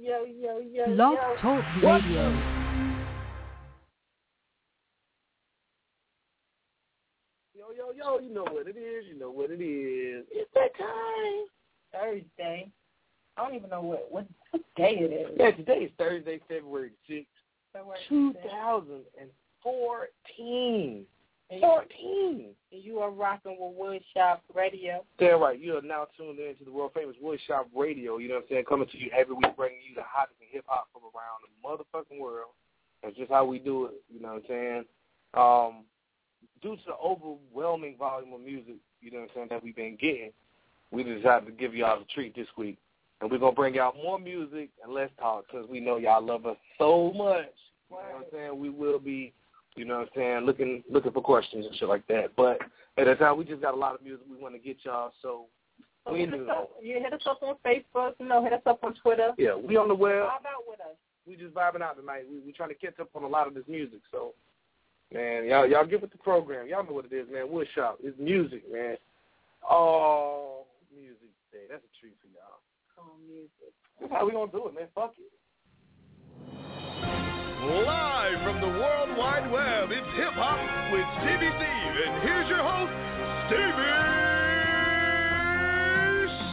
yo, yo, yo, Blog yo. Talk Radio. Yo, yo, yo, you know what it is, you know what it is. It's that time. Thursday. I don't even know what what, what day it is. Yeah, today is Thursday, February 6th, February 2014. And 14. you, you are rocking with Woodshop Radio. Damn right, you are now tuned in to the world famous Woodshop Radio, you know what I'm saying? Coming to you every week, bringing you the hottest in hip hop from around the motherfucking world. That's just how we do it, you know what I'm saying? Um, due to the overwhelming volume of music, you know what I'm saying, that we've been getting, we decided to give y'all a treat this week. And we're going to bring out more music and less talk because we know y'all love us so much. You know what I'm saying? We will be, you know what I'm saying, looking looking for questions and shit like that. But at the time, we just got a lot of music we want to get y'all, so So we hit us up, you hit us up on Facebook, you know, hit us up on Twitter. Yeah, we on the web. Vibe out with us. We just vibing out tonight. We we trying to catch up on a lot of this music. So, man, y'all y'all get with the program. Y'all know what it is, man. Woodshop. It's music, man. Oh, music day. That's a treat for y'all. Oh, music. That's how we gonna do it, man. Fuck it. Live from the World Wide Web, it's Hip Hop with Stevie Steve. And here's your host, Stevie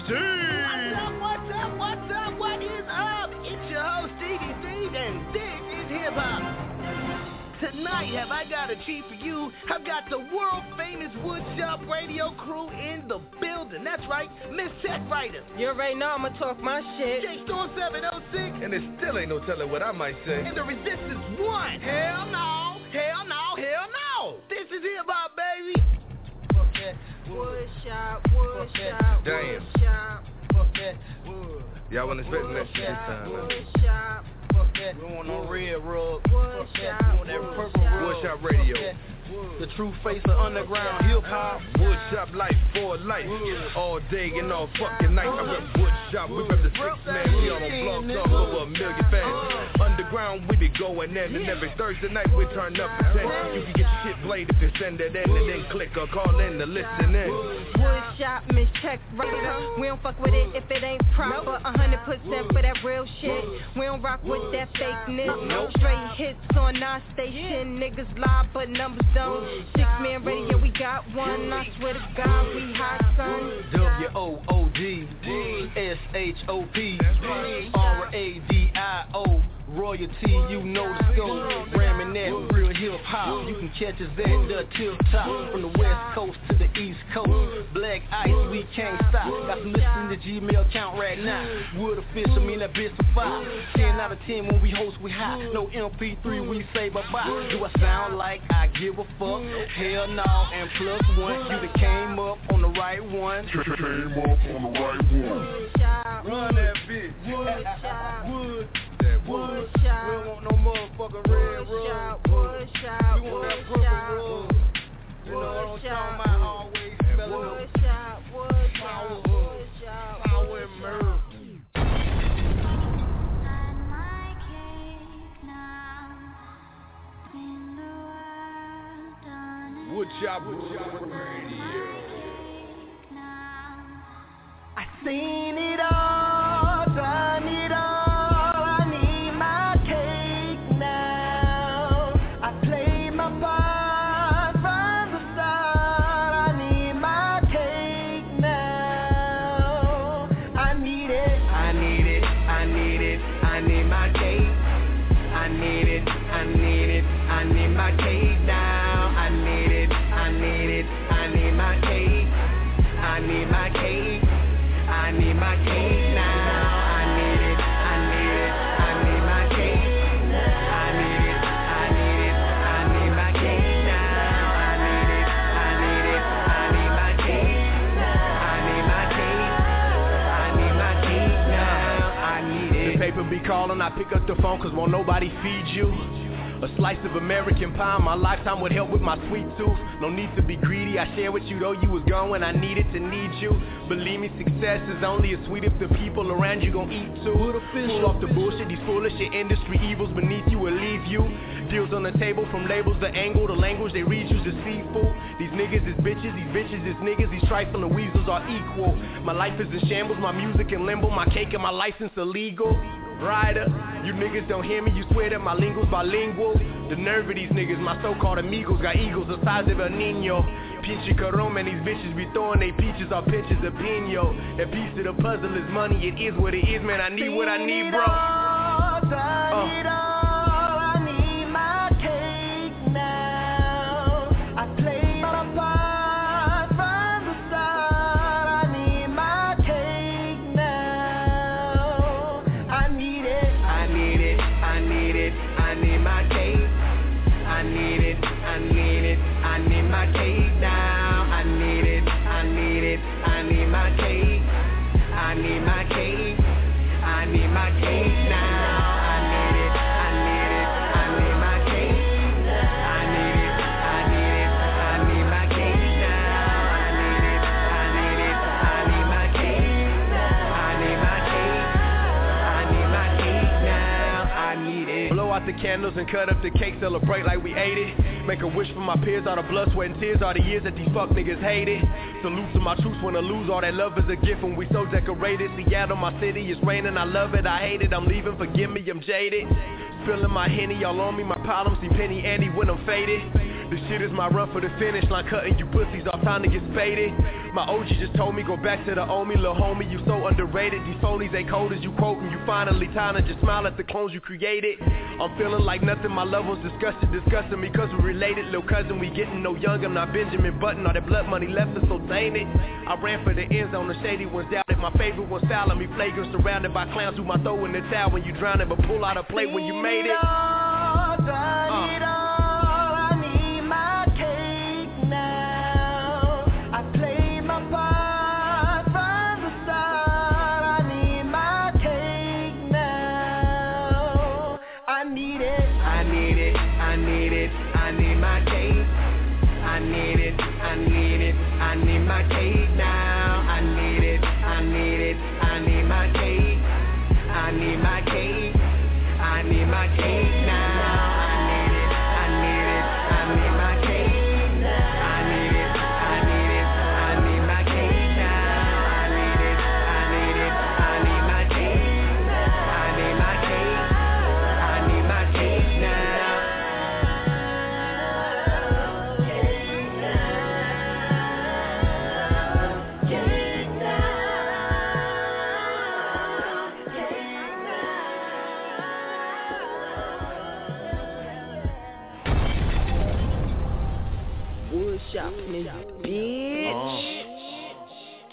Steve. What's up, what's up, what is up? What is up? It's your host, Stevie Steve, and this is Hip Hop. Tonight, have I got a treat for you? I've got the world famous Woodshop radio crew in the building. That's right, Miss Check Writer. You already know I'm gonna talk my shit. J Storm 706. And there still ain't no telling what I might say. And the Resistance One. Hell no, hell no, hell no. This is Hip Hop, baby. Fuck that. Woodshop, Woodshop, Damn. Woodshop, Fuck that. Y'all wasn't expecting that shit this time, man. Woodshop, Fuck that. We want no red rug. Woodshop, We want that purple rug. Woodshop Radio. The true face of underground hip hop. Woodshop life for life. All day and all fucking night. I rep Woodshop. We rep the six man. We all on blog talk over a million fans. Underground, we be going in. And every Thursday night we turn up tent. You can get your shit played if you send it in. And then click or call in to listen in. Woodshop, Miss Check Writer. We don't fuck with it if it ain't proper. A hundred percent for that real shit. We don't rock with that fakeness. Straight hits on our station. Niggas lie, but numbers don't. Six man radio, we got one. I swear to God, we hot son. W O O D S H O P R A D I O Royalty, you know the scope. Ramming that real hip hop. You can catch us at the tip top. From the west coast to the east coast. Black ice, we can't stop. Got some listening to Gmail count right now. Wood official, mean that bitch a five. Ten out of ten when we host, we high. No MP3, we say bye bye. Do I sound like I give a fuck? Hell no, and plus one. You that came up on the right one. Came up on the right one. Woodshop, Run that bitch. Woodshop, Wood. Woodshop, We don't want no motherfucking red rug. Woodshop, Woodshop, We want that purple Woodshop, rug. You know what I'm talking about? Always smelling the Woodshop, Woodshop, Woodshop, power and murder. Woodshop Radio. I seen it all, be calling, I pick up the phone cause won't nobody feed you. A slice of American pie, my lifetime would help with my sweet tooth. No need to be greedy, I share with you though you was gone when I needed to need you. Believe me, success is only as sweet if the people around you gon' eat too. Pull off the bullshit, these foolish industry evils beneath you will leave you. Deals on the table from labels, the angle, the language they read you's deceitful. These niggas is bitches, these bitches is niggas, these trifling weasels are equal. My life is in shambles, my music in limbo, my cake and my license illegal. Rider, you niggas don't hear me, you swear that my lingo's bilingual. The nerve of these niggas, my so-called amigos got eagles the size of a Nino. Pinche Carome and these bitches be throwing they peaches off pitches of pino. That piece of the puzzle is money, it is what it is, man. I need what I need, bro. Uh. Candles and cut up the cake, celebrate like we ate it. Make a wish for my peers, all the blood, sweat, and tears, all the years that these fuck niggas hated. Salute to my troops when I lose, all that love is a gift when we so decorated. Seattle, my city, it's raining, I love it, I hate it, I'm leaving, forgive me, I'm jaded. Spilling my henny, y'all on me, my problems see penny Andy when I'm faded. This shit is my run for the finish line, cutting you pussies off time to get spaded. My OG just told me, go back to the me, little homie, you so underrated. These folies ain't cold as you quoting, you finally time to just smile at the clones you created. I'm feeling like nothing, my levels disgusted, disgusting me cause we related. Little cousin, we getting no young, I'm not Benjamin Button, all that blood money left us so tainted. I ran for the ends on the shady ones, doubted my favorite ones fouling me, flagrant, surrounded by clowns who might throw in the towel when you drowning, but pull out a plate when you made it. Uh.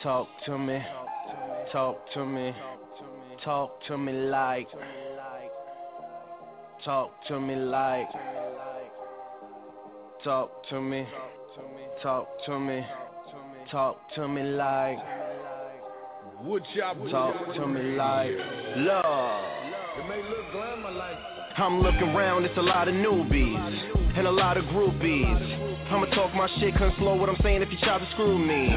Talk to me, talk to me, talk to me like, talk to me like, talk to me, talk to me, talk to me like, talk to me like, love. I'm looking around, it's a lot of newbies and a lot of groupies. I'ma talk my shit, couldn't slow what I'm saying if you try to screw me.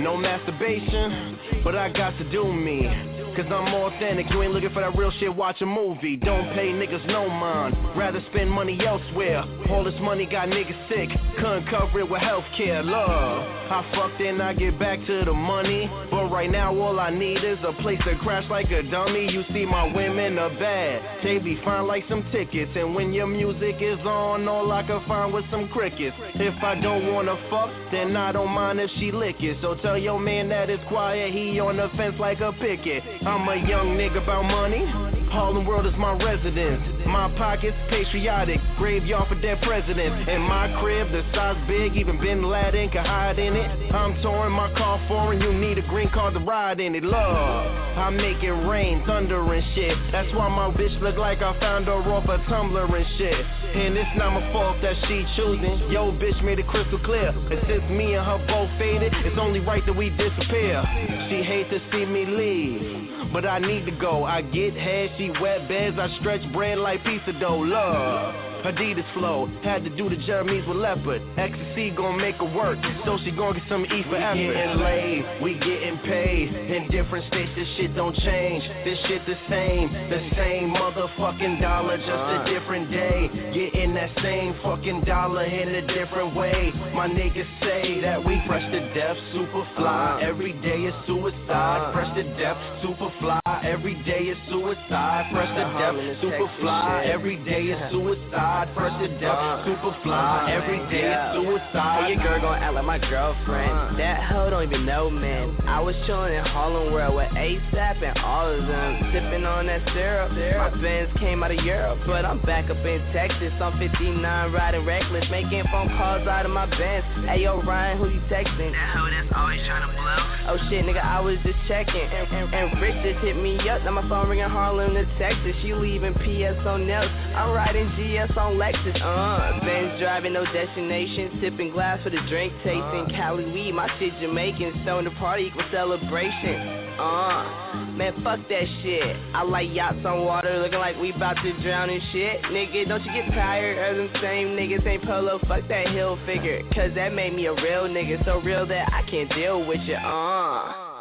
No masturbation, but I got to do me. Cause I'm authentic, you ain't looking for that real shit, watch a movie Don't pay niggas no mind, rather spend money elsewhere All this money got niggas sick, couldn't cover it with healthcare Love, I fucked and I get back to the money. But right now all I need is a place to crash like a dummy. You see my women are bad, they be fine like some tickets. And when your music is on, all I can find was some crickets. If I don't wanna fuck, then I don't mind if she lick it. So tell your man that it's quiet, he on the fence like a picket. I'm a young nigga about money. Harlem World is my residence. My pockets patriotic, graveyard for dead presidents. In my crib, the size big, even Bin Laden can hide in it. I'm touring my car foreign, you need a green card to ride in it. Love, I make it rain, thunder and shit. That's why my bitch look like I found her off a Tumblr and shit. And it's not my fault that she choosing. Yo, bitch made it crystal clear. And since me and her both faded, it's only right that we disappear. She hate to see me leave, but I need to go. I get head, she wet beds, I stretch bread like pizza dough. Love. Adidas flow, had to do the Jeremy's with leopard. Ecstasy gon' make her work, so she gon' get some E for effort. We getting laid, we getting paid. In different states, this shit don't change. This shit the same, the same motherfucking dollar, just a different day. Getting that that same fucking dollar in a different way. My niggas say that we fresh to death, super fly. Every day is suicide, fresh to death, super fly. Every day is suicide, fresh to uh-huh. death, super fly. Every day is suicide, fresh to death, uh-huh. super fly. Uh-huh. Every day is suicide. Your girl gon' act like my girlfriend. Uh-huh. That hoe don't even know, man. I was chillin' in Harlem World with ASAP and all of them, sippin' on that syrup. My fans came out of Europe, but I'm back up in Texas. I'm 59, riding reckless, making phone calls out of my Benz. Hey yo, Ryan, who you texting? That hoe that's always trying to blow. Oh shit, nigga, I was just checking. And, and, and Rick just hit me up. Now my phone ringing Harlem to Texas. She leaving PS on Nels. I'm riding GS on Lexus. Uh, Benz driving, no destination. Sipping glass for the drink tasting. Cali weed, my shit Jamaican. Stone the party equal celebration. Uh, man, fuck that shit. I like yachts on water, looking like we bout to drown and shit. Nigga, don't you get tired of them same niggas ain't polo? Fuck that hill figure, cause that made me a real nigga, so real that I can't deal with you. Uh.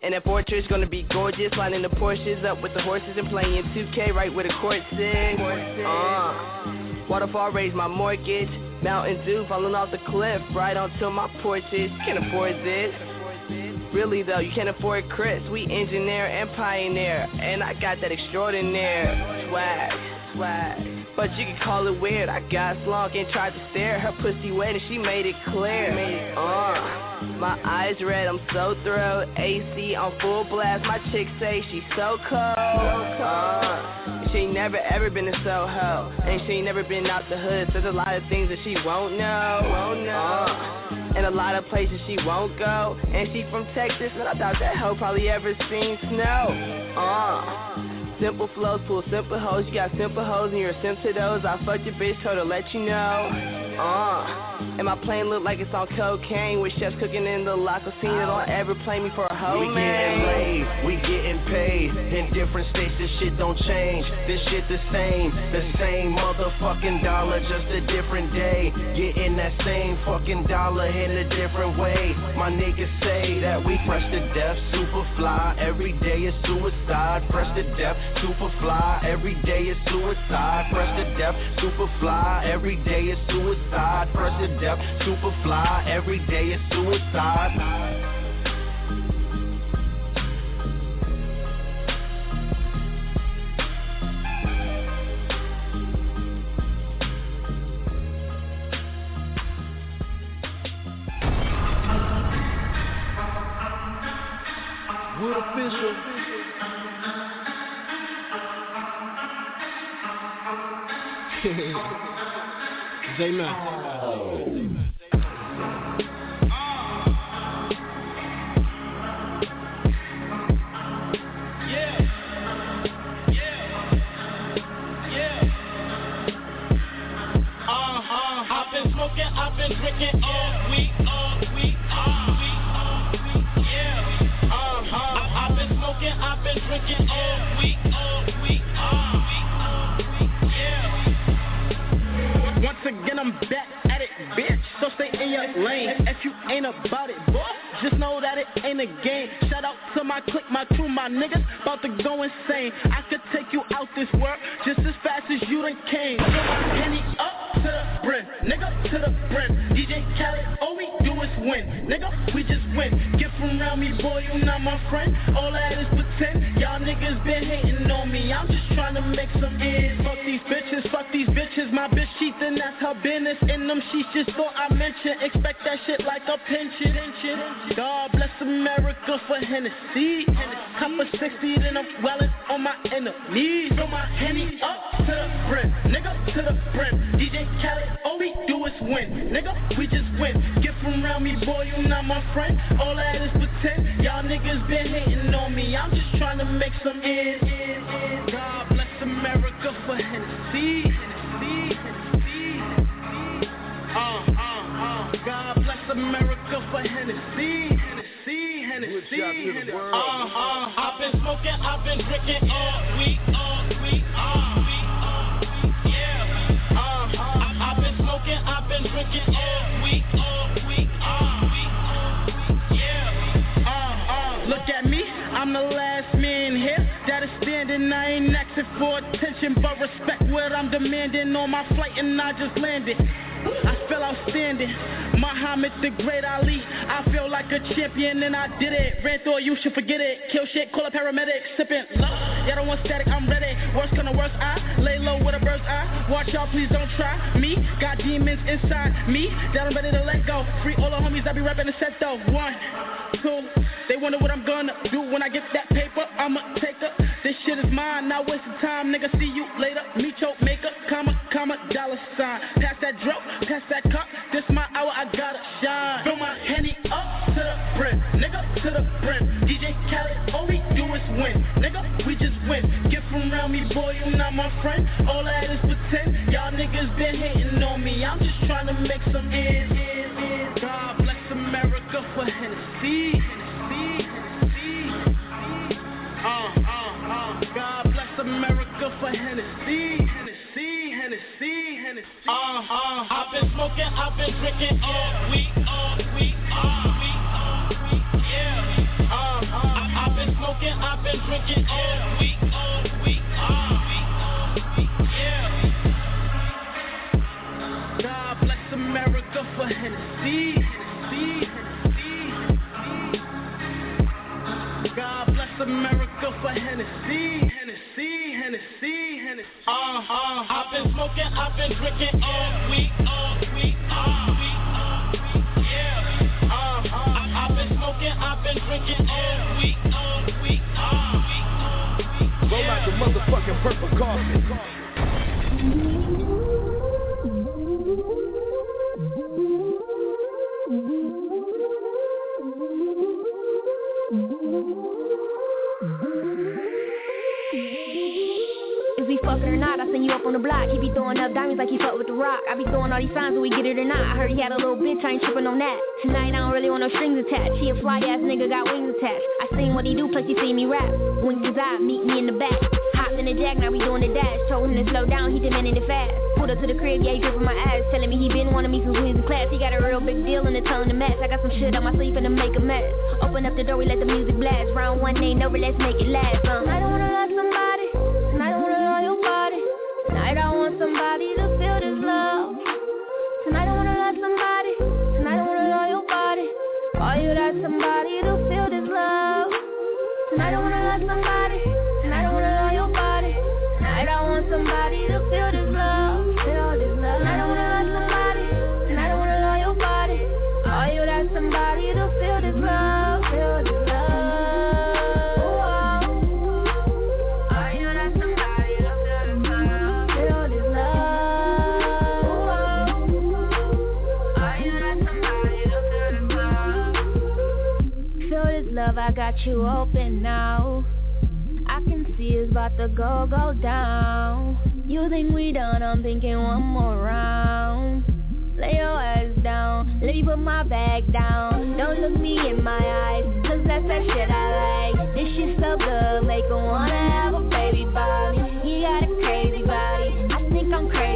And that fortress gonna be gorgeous, lining the Porsches up with the horses and playing 2K right where the court sits. Uh, waterfall raise my mortgage, Mountain Dew falling off the cliff right onto my porches. Can't afford this. Really though, you can't afford Chris. We engineer and pioneer, and I got that extraordinaire swag, swag. But you can call it weird. I got slunk and tried to stare. Her pussy wet and she made it clear. Uh, my eyes red, I'm so thrilled. AC on full blast. My chick say she's so cold. Uh, she never ever been to Soho, and she ain't never been out the hood. So a lot of things that she won't know. Won't know. Uh, and a lot of places she won't go. And she from Texas, and I doubt that hoe probably ever seen snow. Uh. Simple flows, pull simple hoes. You got simple hoes and you're a simp to those. I fucked your bitch, told her let you know. Uh, and my plane look like it's on cocaine with chefs cooking in the locker scene. Don't ever play me for a hoe, We getting laid, we getting paid. In different states, this shit don't change. This shit the same, the same motherfucking dollar, just a different day. Getting that same fucking dollar in a different way. My niggas say that we fresh to death, super fly. Every day is suicide, fresh to death, super fly. Every day is suicide, fresh to death, super fly. Every day is suicide, fresh to death, super fly. Every day is suicide. Wood official. J I've been smoking, I've been drinking all week, all week, all week, all week, yeah. Uh-huh. I've been smoking, I've been drinking all week, again, I'm back at it, bitch. So stay in your lane. If you ain't about it, boy, just know that it ain't a game. Shout out to my clique, my crew, my niggas, about to go insane. I could take you out this world just as fast as you done came. Penny up to the brim, nigga, to the brim. DJ Khaled, is win, nigga, we just win. Get from around me, boy, you not my friend. All that is pretend. Y'all niggas been hating on me. I'm just trying to make some ends. Fuck these bitches, fuck these bitches. My bitch cheating, that's her business. In them sheets, just thought I mentioned. Expect that shit like a pension. God bless America for Hennessy. Cup of 60, then I'm welling on my enemies. Throw my henny up to the brim, nigga, to the brim. DJ Khaled, all we do is win, nigga, we just win. Get from around me, boy, you not my friend. All that is pretend. Y'all niggas been hating on me. I'm just trying to make some ends. God bless America for Hennessy. Uh, uh, uh. God bless America for Hennessy. Hennessy, Hennessy, Hennessy. Uh-huh. I've been smoking, I've been drinking all week, all week, all week, all week, yeah. Uh-huh. I- I've been smoking, I've been drinking standing. I ain't asking for attention, but respect what I'm demanding on my flight, and I just landed. I feel outstanding. Muhammad the Great Ali. I feel like a champion and I did it. Ran through it, you should forget it. Kill shit, call a paramedic. Sipping love. Y'all don't want static, I'm ready. Worst of worst, I lay low with a bird's eye. Watch y'all, please don't try me. Got demons inside me that I'm ready to let go. Free all the homies that be rapping the set though. One, two. They wonder what I'm gonna do when I get that paper. I'ma take her. This shit is mine. Not wasting time, nigga. See you later. Meet your maker, comma, comma, dollar sign. Pass that drop, pass that cup. This my hour, I gotta shine. Fill my henny up to the brim, nigga, to the brim. DJ Khaled, all we do is win, nigga. We just win. Get from around me, boy, you not my friend. All I had is pretend. Y'all niggas been hating on me. I'm just trying to make some ends. God bless America for Hennessy. Uh, uh, uh. God bless America for. Hennessy, Hennessy. Uh, uh, I've been smoking, I've been drinking all week, all week, all week, all week, yeah. Uh, uh, I've been smoking, I've been drinking all week, all week, all week, all week, yeah. God bless America for Hennessy. God bless America for Hennessy. Uh, uh, I've been smoking, I've been drinking all week, all week, all week, all week, yeah. Uh, uh, I, I've been smoking, I've been drinking all week, all week, all week, all week, Roll out the motherfucking purple coffin. Send you up on the block. He be throwing up diamonds like he fuck with the rock. I be throwing all these signs, do we get it or not? I heard he had a little bitch, I ain't tripping on that. Tonight I don't really want no strings attached. He a fly ass nigga, got wings attached. I seen what he do, plus he see me rap. Wink his eye, meet me in the back. Hopped in the jack, now we doing the dash. Told him to slow down, he demanding it fast. Pulled up to the crib, yeah, he gripping my ass. Telling me he been wanting me since we was in class. He got a real big deal and it's telling the mess. I got some shit on my sleeve and to make a mess. Open up the door, we let the music blast. Round one ain't over, let's make it last. Uh. I don't wanna love somebody. Tonight I want somebody to feel this love. Tonight I wanna love somebody. Tonight I wanna love your body. All you got somebody to feel this love. Tonight I wanna love somebody. Tonight I wanna love your body. Tonight I want somebody to you open now. I can see it's about to go, go down. You think we done, I'm thinking one more round. Lay your ass down, let me put my bag down. Don't look me in my eyes, cause that's that shit I like. This shit so good, make her wanna have a baby body. He got a crazy body, I think I'm crazy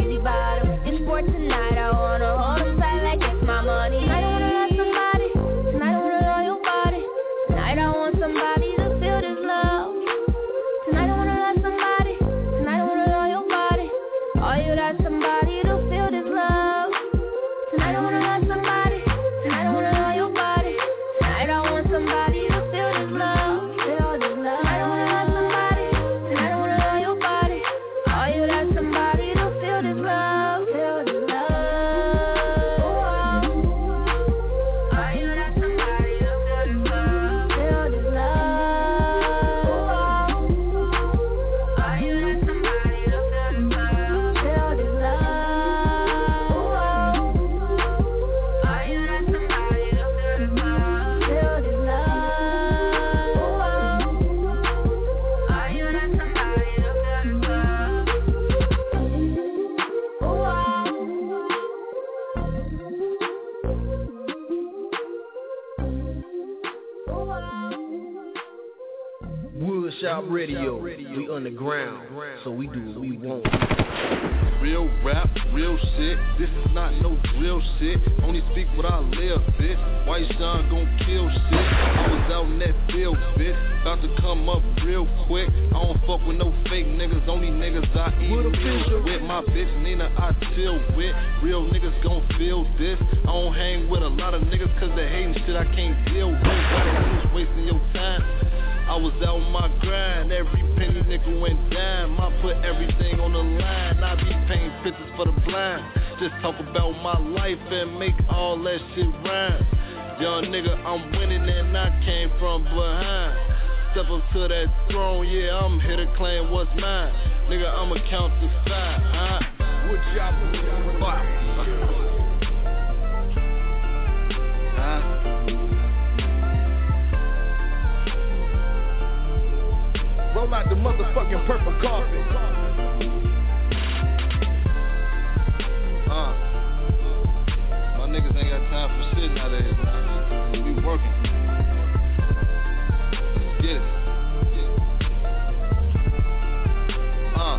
Radio. We underground, so we do what we want. Real rap, real shit. This is not no drill shit. Only speak what I live, bitch. White Sean gon' kill shit. I was out in that field, bitch. About to come up real quick. I don't fuck with no fake niggas. Only niggas I eat meals with. My bitch Nina I chill with. Real niggas gon' feel this. I don't hang with a lot of niggas cause they hating shit I can't deal with. Why you wasting your time? I was out my grind, every penny nickel and dime. I put everything on the line. I be painting pictures for the blind. Just talk about my life and make all that shit rhyme. Young nigga, I'm winning and I came from behind. Step up to that throne, yeah, I'm here to claim what's mine. Nigga, I'ma count to five, huh? Shop, Five. Huh? Roll out the motherfucking purple coffin. Uh. My niggas ain't got time for shit nowadays. We working. Let's get it. Uh.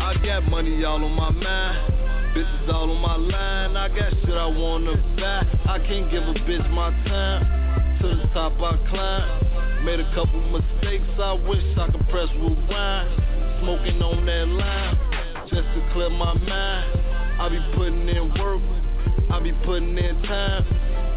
I got money all on my mind. Bitches all on my line. I got shit I wanna buy. I can't give a bitch my time. To the top I climb. Made a couple mistakes. I wish I could press rewind. Smoking on that line. Just to clear my mind. I be putting in work. I be putting in time.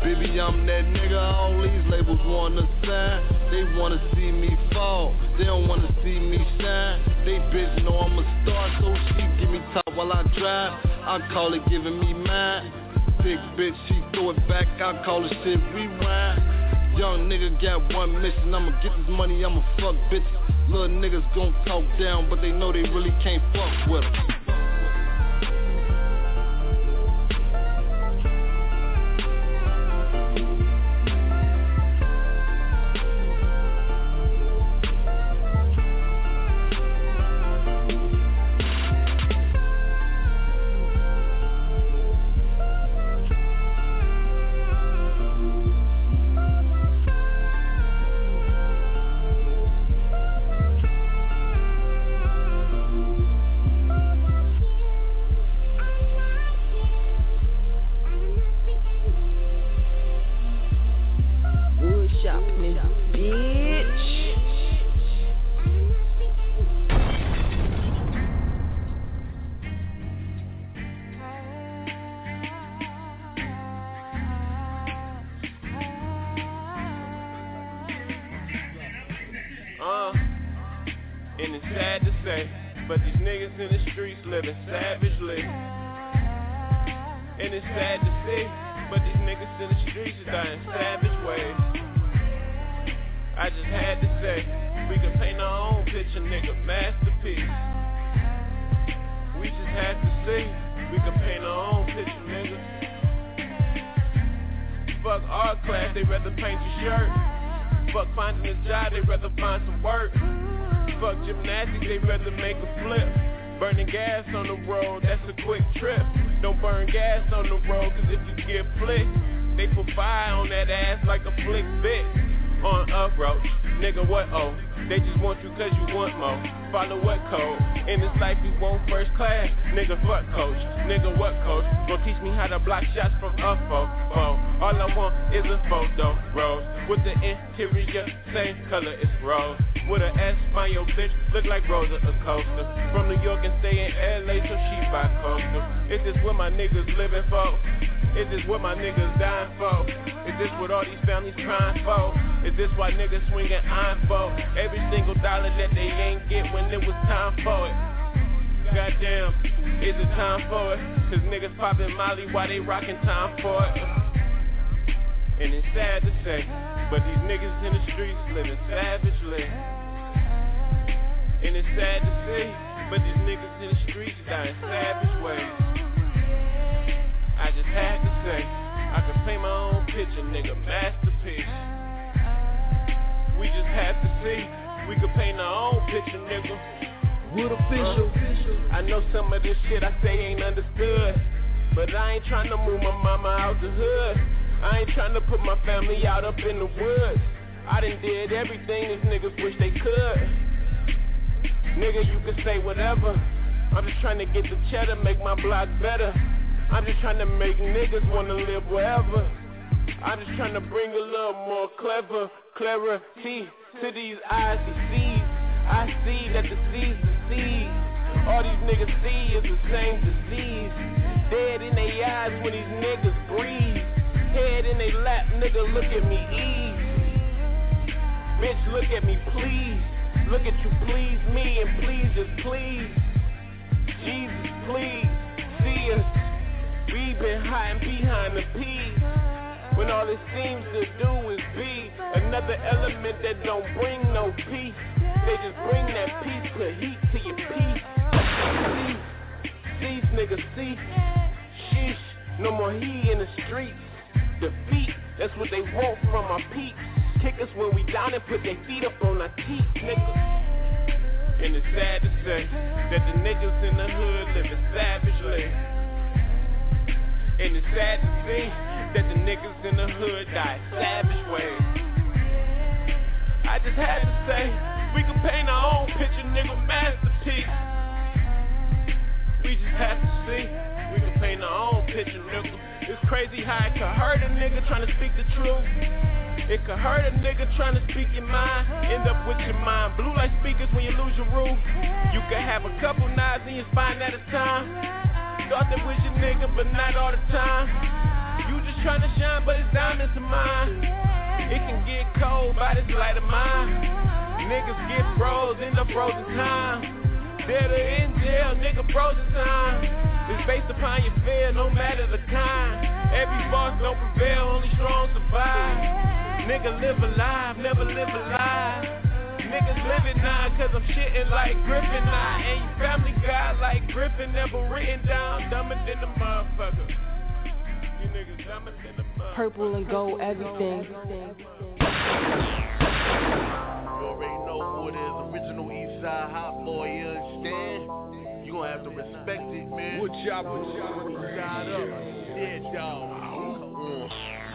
Baby, I'm that nigga all these labels wanna sign. They wanna see me fall, they don't wanna see me shine. They bitch know I'm a star, so she give me top while I drive. I call it giving me mine. Big bitch, she throw it back, I call it shit rewind. Young nigga got one mission, I'ma get this money, I'ma fuck bitches. Little niggas gon' talk down, but they know they really can't fuck with 'em. All I want is a photo, rose. With the interior, same color, it's rose. With an S by your bitch, look like Rosa Acosta. From New York and stay in LA, so she by coastal. Is this what my niggas living for? Is this what my niggas dying for? Is this what all these families crying for? Is this why niggas swinging iron for? Every single dollar that they ain't get when it was time for it. Goddamn, is it time for it? Cause niggas popping Molly while they rocking time for it. And it's sad to say, but these niggas in the streets living savagely. And it's sad to see, but these niggas in the streets dying savage ways. I just had to say, I can paint my own picture, nigga, masterpiece. We just had to see, we could paint our own picture, nigga. Wood official. I know some of this shit I say ain't understood. But I ain't tryna move my mama out the hood. I ain't tryna put my family out up in the woods. I done did everything these niggas wish they could. Nigga, you can say whatever. I'm just trying to get the cheddar, make my block better. I'm just trying to make niggas wanna live wherever. I'm just trying to bring a little more clever, clarity to these eyes he sees. I see that the seeds deceive. All these niggas see is the same disease. Dead in their eyes when these niggas breathe. Head in their lap, nigga, look at me easy. Bitch, look at me, please. Look at you, please me, and please just please. Jesus, please, see us. We been hiding behind the peas. When all it seems to do is be another element that don't bring no peace. They just bring that peace, put heat to your peace. Cease, cease, nigga, cease. Sheesh, no more he in the streets. Defeat, that's what they want from our peeps. Kick us when we down and put their feet up on our teeth, nigga. And it's sad to say that the niggas in the hood living savagely. And it's sad to see that the niggas in the hood die savage ways. I just had to say, we can paint our own picture, nigga, masterpiece. We just have to see, we can paint our own picture, nigga. It's crazy how it could hurt a nigga trying to speak the truth. It could hurt a nigga trying to speak your mind. End up with your mind. Blue light speakers when you lose your roof. You could have a couple knives in your spine at a time. Thought that was your nigga, but not all the time. You just trying to shine, but it's diamonds to mine. It can get cold by this light of mine. Niggas get froze in the frozen time. Dead or in jail, nigga. It's based upon your fear, no matter the kind. Every boss don't prevail, only strong survive. Nigga live alive, never live alive. Niggas living now cause I'm shitting like Griffin now. And you family guy like Griffin, never written down, dumber than the motherfucker. You niggas dumber than the motherfucker. Purple and gold, everything. You already know who it is, original Eastside Hot Boy, you understand? You gonna have to respect it, man. Wood chop, wood chop, Side up, yeah, dog.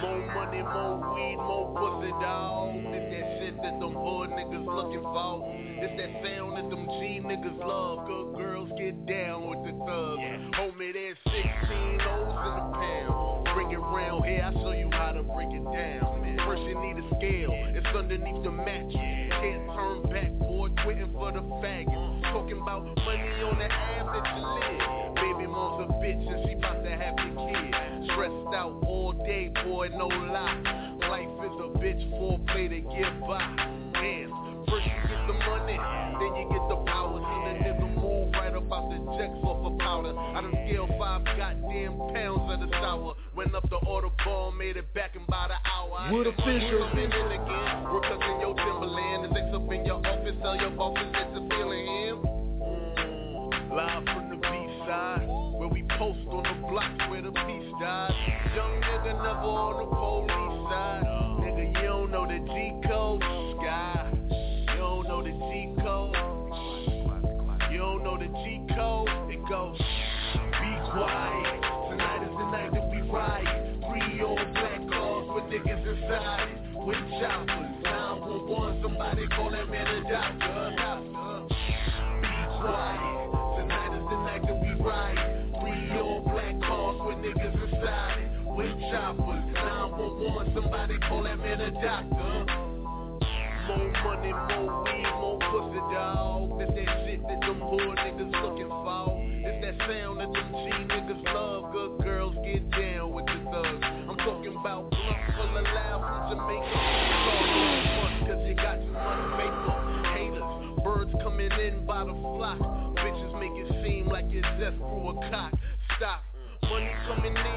More money, more weed, more pussy, dog. This that shit that them hood niggas looking for. This that sound that them G niggas love. Good girls get down with the thugs. Homie, there's 16 O's in the pound. Bring it round here, I show you how to break it down. First you need a scale, it's underneath the match. Can't turn back, boy, quitting for the faggot. Talking about money on the ass that you live. Baby mom's a bitch and she bout to have the kid. Stressed out all day, boy, no lie. Life is a bitch for play to get by. Damn, first you get the money, then you get the power. See the move right about the jacks off five goddamn pounds of the sour. Went up the order ball, made it back in about an hour. Wood official. I'm in again. We're cooking your Timberland. Is X up in your office? Tell your bosses that you're feeling him. Live from the B-side, where we post on the blocks where the peace died. Young nigga never on the police side. Nigga, you don't know the G code, sky. You don't know the G code. You don't know the G code. It goes, quiet. Tonight is the night that we ride. Three old black cars with niggas inside it. With choppers, 911, somebody call that man a doctor. Be quiet. Tonight is the night that we ride. Three old black cars with niggas inside it. With choppers, 911, somebody call that man a doctor. More money, more weed, more pussy, dog. That's that shit that them hood niggas looking for. Sound that them G niggas love. Good girls get down with the thugs. I'm talking about blunt full of loud from Jamaica. Cause you got too much makeup. Haters, birds coming in by the flock. Bitches make it seem like you just grew a cock. Stop. Money coming in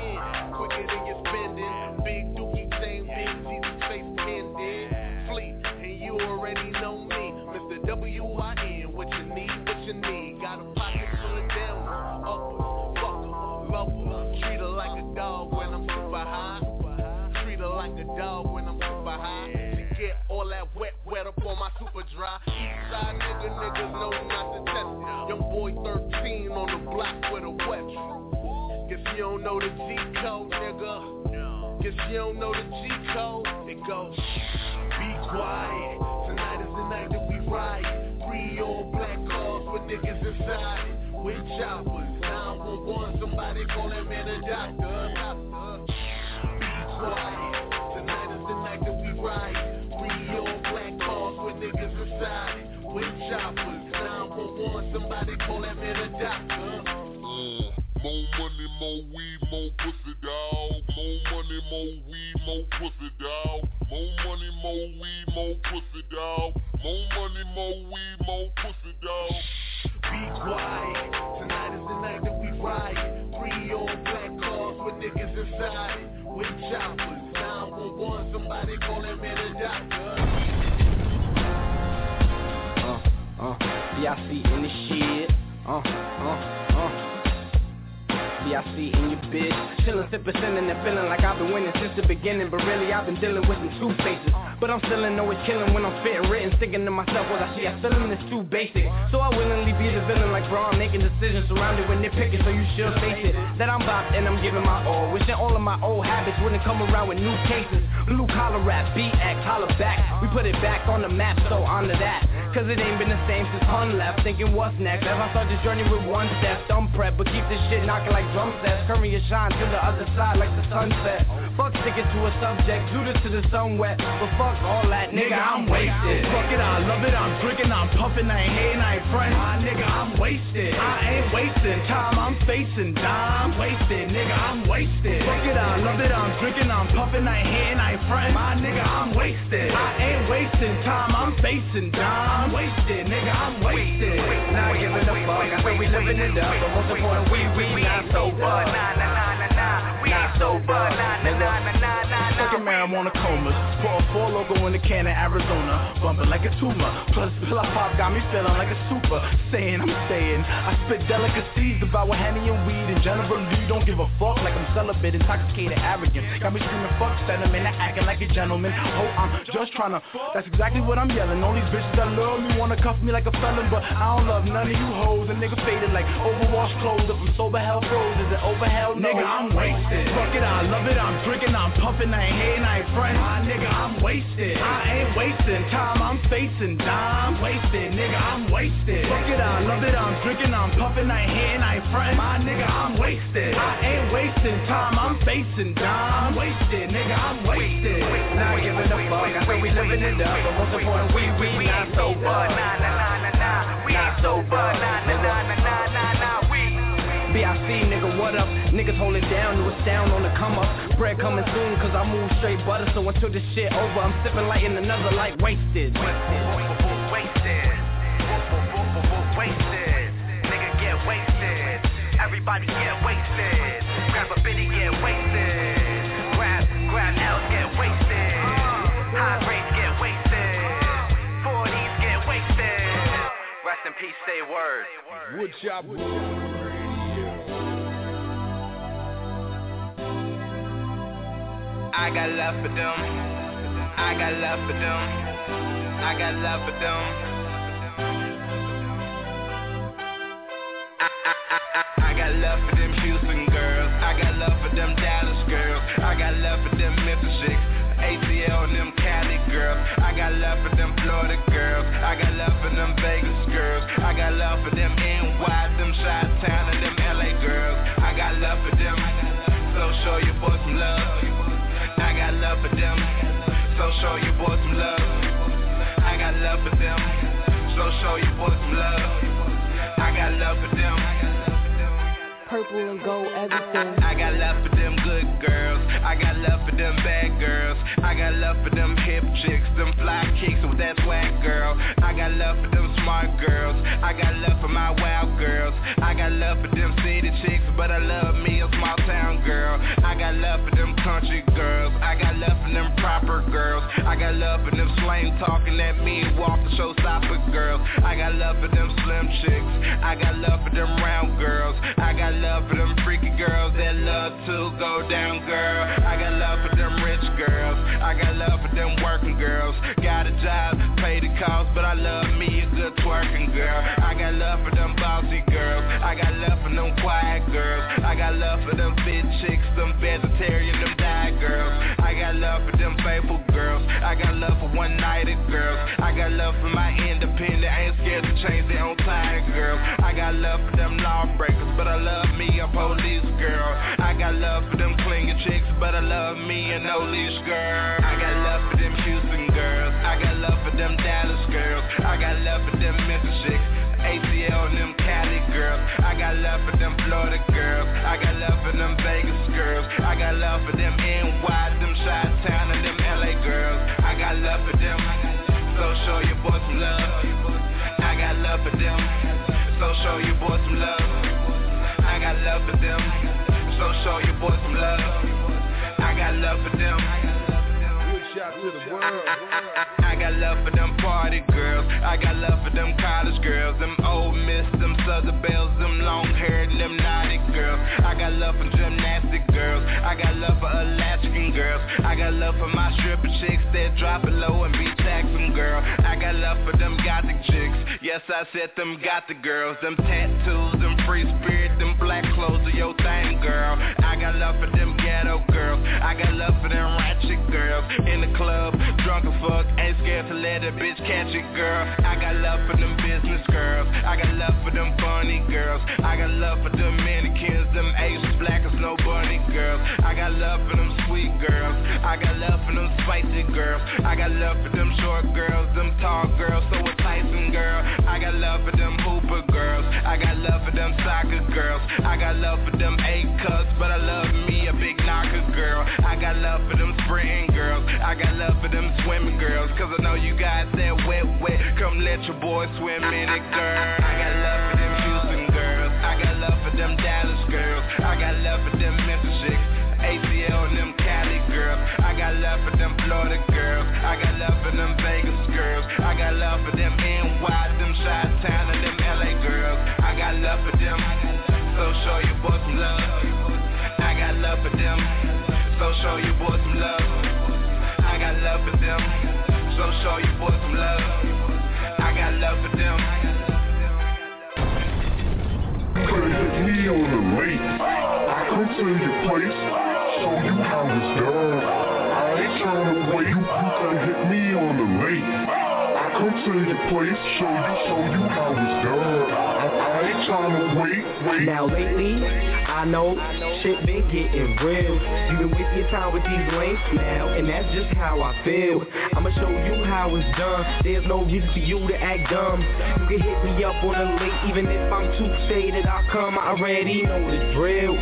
up on my super dry. Eastside nigga, niggas know not to test. Young boy 13 on the block with a wet Guess you don't know the G code, nigga. Guess you don't know the G code. It goes, be quiet. Tonight is the night that we ride. Three old black cars with niggas inside it. With choppers, 911, somebody call that man a doctor. Be quiet. Somebody call that man a doctor. More money, more weed, more pussy dog. More money, more weed, more pussy dog. More money, more weed, more pussy dog. More money, more weed, more pussy dog. Be quiet. Tonight is the night that we ride. Three old black cars with niggas inside it. With choppers, 911, somebody call that man a doctor. Uh, uh, BIC in the shit. Uh, uh, uh. see in your bitch. Chillin', sippin', sending and feeling like I've been winning since the beginning. But really, I've been dealing with some two faces. But I'm still in always killing when I'm fitting written. Thinking to myself, what I see, I feeling is too basic. So I willingly be the villain like bro. I'm making decisions surrounded with nitpicking, so you should face it. That I'm bopped and I'm giving my all. Wishing all of my old habits wouldn't come around with new cases. Blue collar rap, BX, holla back. We put it back on the map, so honor that. Cause it ain't been the same since Pun left. Thinking what's next? As I start this journey with one step, thumb prep, but keep this shit knocking like drum sets. Curry your shine to the other side like the sunset. Fuck sticking to a subject, do this to the sun wet. But fuck all that, nigga, I'm wasted. Fuck it, I love it, I'm drinking, I'm puffing, I ain't hating, I ain't frontin'. My nigga, I'm wasted. I ain't wasting time, I'm facing dime. Wasted, nigga, I'm wasted. Fuck it, I love it, I'm drinking, I'm puffing, I ain't hating, I ain't frontin'. My nigga, I'm wasted. I ain't wasting time, I'm facing dime. Wasted, nigga, I'm wasted. Not giving a fuck, I say we living it up. But most important, we, we not sober. Nah, nah, nah, sober. Nah, nah, nah, nah, nah, nah. Fucking comas. Pour a Four Loko in the can in Arizona. Bumping like a tumor. Plus, pill I pop got me feeling like a super. Saying I'm saying. I spit delicacies about what Henny and weed and general. You don't give a fuck like I'm celibate, intoxicated, arrogant. Got me screaming fuck sentiment, and acting like a gentleman. Oh, I'm just trying to. That's exactly what I'm yelling. All these bitches that love me wanna cuff me like a felon, but I don't love none of you hoes. A nigga faded like overwashed clothes. If I'm sober, hell froze. Is it over hell? No. Nigga, I'm wasted. Fuck it, I love it. I'm drinking, I'm puffing, I ain't hating, I ain't frontin'. My nigga, I'm wasted. I ain't wasting time, I'm facing dime. Wasted, nigga, I'm wasted. Fuck it, I love it. I'm drinking, I'm puffing, I ain't hating, I ain't. My nigga, I'm wasted. I ain't wasting time, I'm facing dime. Wasted, nigga, I'm wasted. Not giving a fuck, I say we living it up. But most important, we, we not sober. Nah, nah, nah, nah, nah. We not sober. Nah, nah, BIC, what up? Niggas hold it down, new it's down on the come up. Bread coming soon, cause I move straight butter. So until this shit over, I'm sipping light in another light wasted. Wasted. Wasted. Wasted. Nigga, get wasted. Everybody get wasted. Grab a bitty, get wasted. Grab, grab L's, get wasted. High grades, get wasted. 40s, get wasted. Rest in peace, say word. Woodshop. I got love for them. I got love for them. I got love for them. I, I, I, I, got love for them Houston girls. I got love for them Dallas girls. I got love for them Memphis chicks. ATL and them Cali girls. I got love for them Florida girls. I got love for them Vegas girls. I got love for them NY, show your boy some love. I got love for them. So show your boy some love. I got love for them. Purple and gold, everything. I, I got love for them good girls. I got love for them bad girls. I got love for them hip chicks, them fly kicks with that swag girl. I got love for them smart girls. I got love for my wild girls. I got love for them city chicks, but I love me a small town girl. I got love for them country girls. I got love for them proper girls. I got love for them slang talking at me, walk the show stopper girls. I got love for them slim chicks. I got love for them round girls. I got love for them freaky girls that love to go down, girl. I got love for them rich girls. I got love for them working girls. Got a job, pay the cost, but I love me a good twerking girl. I got love for them bossy girls. I got love for them quiet girls. I got love for them fit chicks, them vegetarian, them girls. I got love for them faithful girls. I got love for one-nighted girls. I got love for my independent, I ain't scared to change their own time, girl. I got love for them lawbreakers, but I love me a police girl. I got love for them clinging chicks, but I love me a no leash girl. I got love for them Houston girls. I got love for them Dallas girls. I got love for them Memphis chicks. ATL and them Cali girls. I got love for them Florida girls. I got love for them Vegas girls. I got love for them NY, them Chi-Town and them LA girls. I got love for them. So show your boy some love. I got love for them. So show your boy some love. I got love for them. So show your boy some love. I got love for them. I got love for them party girls. I got love for them college girls. Them Ole Miss, them southern belles, them long haired, them naughty girls. I got love for gymnastic girls. I got love for Alaskan girls. I got love for my stripper chicks that drop it low and be taxing girl. I got love for them gothic chicks. Yes, I said them gothic girls. Them tattoos, them free spirit, them black clothes are your thing, girl. I got love for them ghetto girls. I got love for them ratchet girls. In the club, drunk as fuck, ain't scared to let a bitch catch it, girl. I got love for them business girls. I got love for them funny girls. I got love for them mannequins, them Asians, black as no bunny girls. I got love for them sweet girls. I got love for them spicy girls. I got love for them short girls, them tall girls, so enticing girl. I got love for them hooper girls. I got love for them soccer girls. I got love for them A cuts, but I love me a big knocker girl. I got love for them sprinting girls. I got love for them swimming girls, cause I know you guys that wet, wet. Come let your boy swim in it, girl. I got love for them Houston girls. I got love for them Dallas girls. I got love for them Memphis chicks. ATL and them Cali girls. I got love for them Florida girls. I got love for them Vegas girls. I got love for them NY, them Chi-Town and them LA girls. I got love for them. So show your boy some love. I got love for them. So show your boy some love. I got love for them. So show your boy some love. I got love for them. Could hit me on the lake. I come to your place, show you how it's done. I ain't trying to wait. You could hit me on the lake. I come to your place, show you, show you how it's done. I, I wait, wait. Now lately, I know shit been getting real. You been wasting your time with these links now, and that's just how I feel. I'ma show you how it's done. There's no reason for you to act dumb. You can hit me up on the link, even if I'm too faded. I'll come. I already know the drill.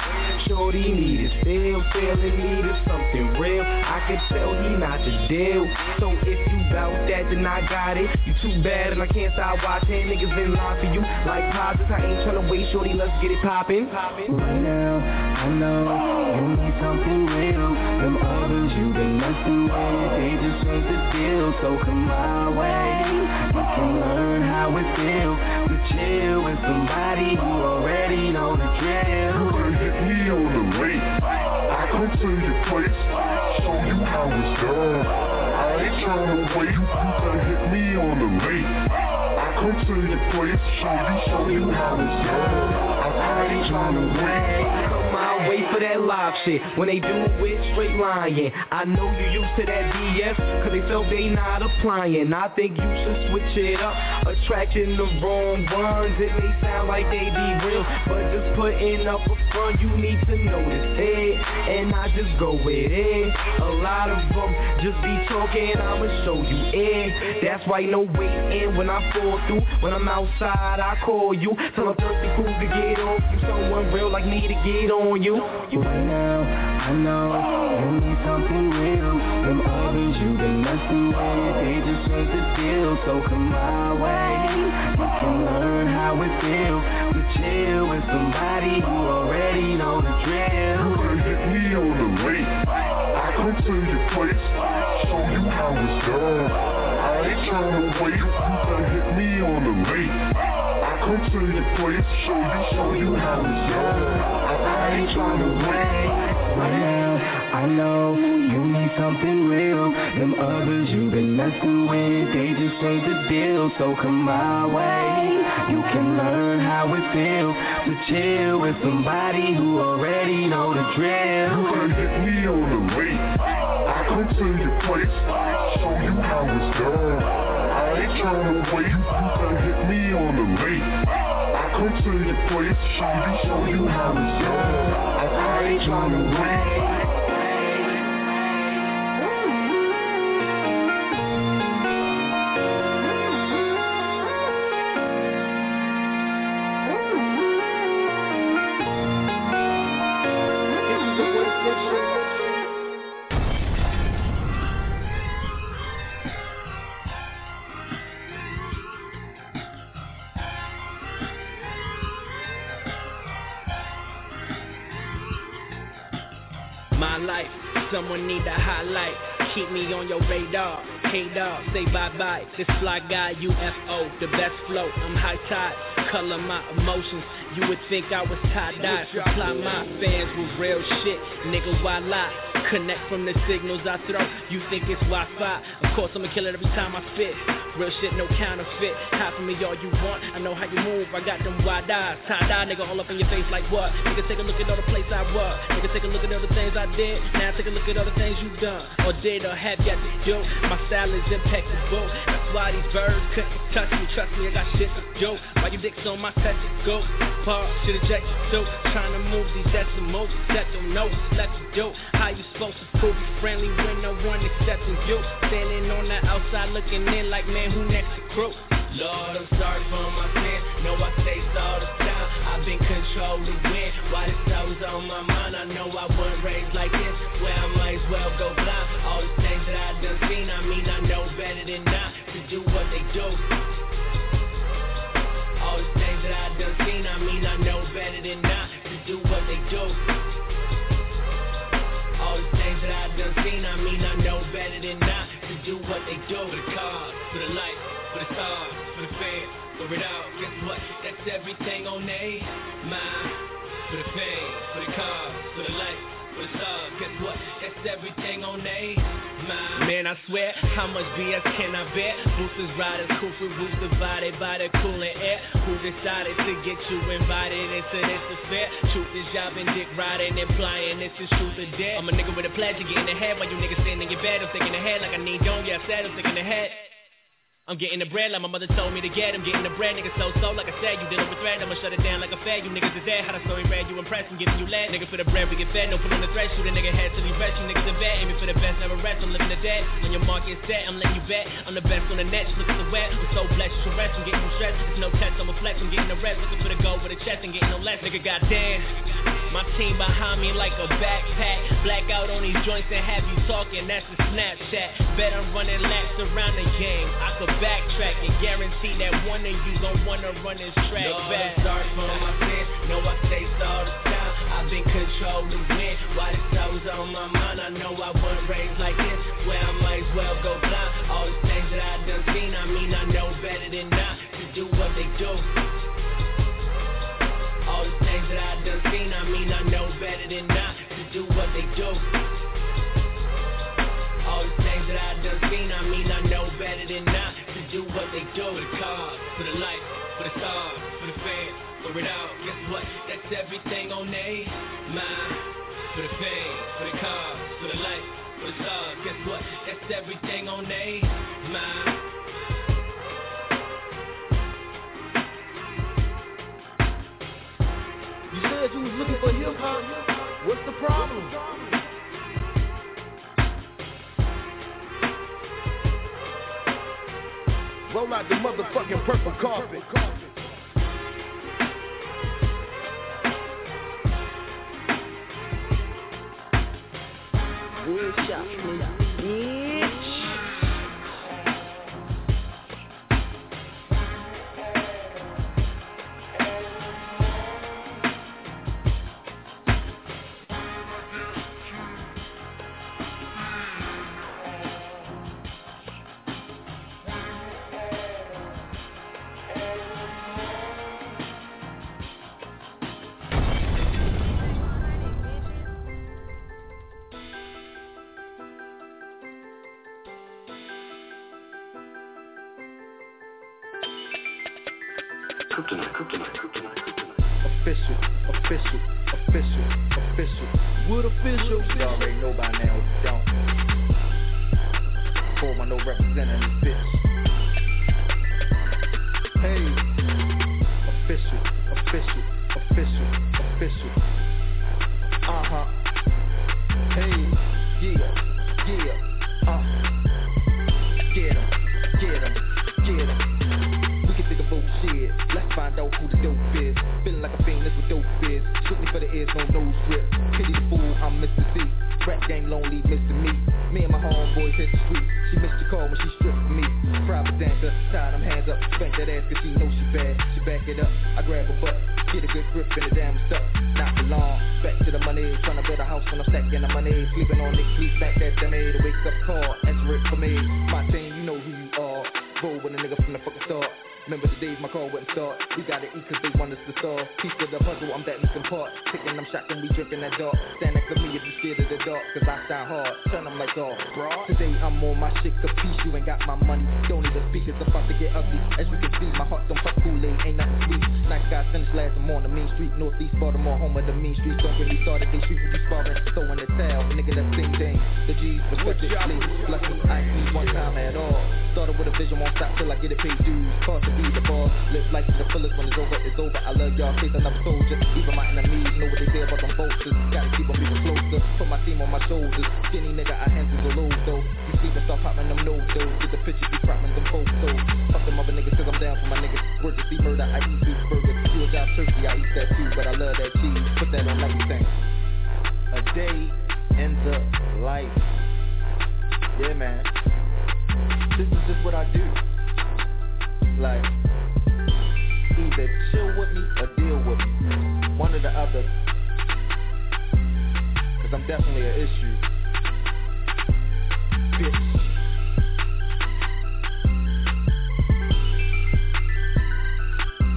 Shorty needed still, feeling needed something real. I could tell he not the deal. So if you bout that, then I got it. You too bad, and I can't stop watching niggas in line for you. Like posits, I ain't tryna wait, shorty. Let's get it poppin'. Right now, I know you need something real. Them others you been messing with, they just ain't the deal. So come my way, you can learn how it feels to chill with somebody who already know the drill. Me on the lake. I come to your place, show you how it's done. I ain't trying to wait. You could hit me on the lake. I come to your place, show you, show you how it's done. I, ain't trying to wait. For that live shit. When they do it straight lying, I know you used to that BS, cause they felt they not applying. I think you should switch it up, attracting the wrong ones. It may sound like they be real, but just putting up a front, you need to notice it. And I just go with it. A lot of them just be talking, I'ma show you it. That's why no waiting when I fall through. When I'm outside, I call you. Tell a thirsty fool to get off you. Someone real like me to get on you. Right now, I know you need something real. Them others you've been messing with, they just ain't the deal. So come my way, you can learn how it feels to chill with somebody who already know the drill. Could hit me on the lake. I come to your place, show you how it's done. I ain't trying to wait. You could hit me on the lake. I come to your place, show you, show you how it's done. I, ain't trying to wait. Now, I know you need something real. Them others you've been messing with, they just ain't the deal. So come my way, you can learn how it feels to chill with somebody who already know the drill. Could hit me on the lake. I come to your place, show you how it's done. I ain't tryna wait, you can hit me on the late. Come to your place, show you, show you how it's done. I, ain't tryna wait. Fly guy, UFO, the best flow. I'm high tide, color my emotions. You would think I was tie dye. Supply my fans with real shit. Nigga, why lie? Connect from the signals I throw. You think it's Wi Fi? Of course, I'ma kill it every time I spit. Real shit, no counterfeit. Half of me all you want. I know how you move. I got them wide eyes. Tie dye, nigga, all up in your face like what? Nigga, take a look at all the places I was. Nigga, take a look at all the things I did. Now take a look at all the things you've done. Or did or have yet to do. My style is impeccable. That's why these birds couldn't touch me. Trust me, I got shit to do. Why you dicks on my touch it go? Park, shit eject so Trying to move these decimals. Set them notes, let you do. How you supposed to prove you friendly when no one accepting you? Standing on the outside looking in like man, who next to crew? Lord, I'm sorry for my sins. Know I taste all the time. I've been controlling when. Why this was on my mind? I know I wasn't raised like this. Where I might as well go blind. All the things that I done seen, I mean I know better than not to do what they do. All the things that I done seen, I mean I know better than not to do what they do. All the things that I done seen, I mean I know better than not to do what they do. For the cars, for the lights, for the stars, for the fans, for it out. Guess what? That's everything on they mind. For the fame, for the cars, for the lights, for the stars. Guess what? That's everything on they. Man, I swear, how much BS can I bet? Boosters, riders, Cooper, roots divided by the cooling air. Who decided to get you invited into this affair? Truth is been dick riding, and implying this is truth or dare. I'm a nigga with a pledge, you get in the head while you niggas sitting in your bed. I'm thinking ahead like I need don't, yeah, I said I'm thinking ahead. I'm getting the bread like my mother told me to get. I'm getting the bread, nigga. So so, like I said, you dealing with threat. I'ma shut it down like a fed. You niggas is dead. How the story read, you impressed. I'm giving you lead, nigga. For the bread, we get fed. No pulling the thread. Shoot a nigga head till he rest. You niggas in bed, aiming for the best, never rest. I'm living the dead. On your mark, get set. I'm letting you bet. I'm the best on the net. Just look at the wet. I'm so blessed, you rest. I'm getting you stressed. It's no test, I'm a flex. I'm getting the rest. Looking for the goal with a chest and getting no less. Nigga, goddamn. My team behind me like a backpack. Black out on these joints and have you talking. That's a Snapchat. Bet I'm running laps around the game. I could backtrack and guarantee that one of you gon' wanna run this track Lord, back. Sorry for my sins. Know I say all the time. I've been controlling when. Why this I was on my mind. I know I wasn't raised like this. Where I might as well go blind. All the things that I done seen. I mean I know better than not to do what they do. All the things that I done seen. I mean I know better than not to do what they do. All the things that I done seen. I mean I they do. For the cars, for the lights, for the stars, for the fans, for it out. Guess what? That's everything on they mind. For the fame, for the cars, for the lights, for the stars. Guess what? That's everything on they mind. You said you was looking for hip hop. What's the problem? Roll out the motherfucking purple carpet. Woodshop, bitch. Ears, no nose grip. Pity fool, I'm Mr. C. Rap game lonely, Mr. Me. Me and my homeboys hit the street. She missed your call when she stripped me. Private dancer, tie them hands up. Spank that ass cause she knows she bad. She back it up, I grab her butt. Get a good grip in the damn stuff. Not for long. Back to the money, trying to build a house when I'm stacking the money. Sleeping on Nick, sleep back that dummy. The wake up call, answer it for me. My team, you know who you are. Roll with a nigga from the fucking start. Remember the days my car wouldn't start. We gotta eat cause they want us to starve. Piece of the puzzle, I'm that missing part. Taking them shots and we drinking that dark. Stand next to me if you scared of the dark. Cause I shine hard. Turn them like off. Today I'm on my shit capiche. You ain't got my money. Don't need a speak. It's about to get ugly. As you can see, my heart don't fuck Kool-Aid. Ain't nothing sweet. Nice guys finished last. I'm on the main street. Northeast Baltimore, home of the mean streets. Don't get me started. They shooting you sparring. Throwing the towel. Nigga, that's same thing. The G's respectively. Bless me, I ain't need one time at all. Started with a vision, won't stop till I get it paid dues. To be the boss. Live life to the fullest when it's over, it's over. I love y'all, chase another soldier. Even my enemies know what they say about them vultures. Gotta keep them even closer. Put my team on my shoulders. Skinny nigga, I handle the load though. You sleep and start popping them nose though. Get the pictures, you cropping them photos. Fuck them other niggas cause I'm down for my niggas. Work to see murder, I eat beef burgers. Do a job turkey, I eat that too. But I love that cheese. Put that on everything. A day in the life. Yeah, man. This is just what I do. Like, either chill with me or deal with me. One or the other. Cause I'm definitely an issue. Bitch.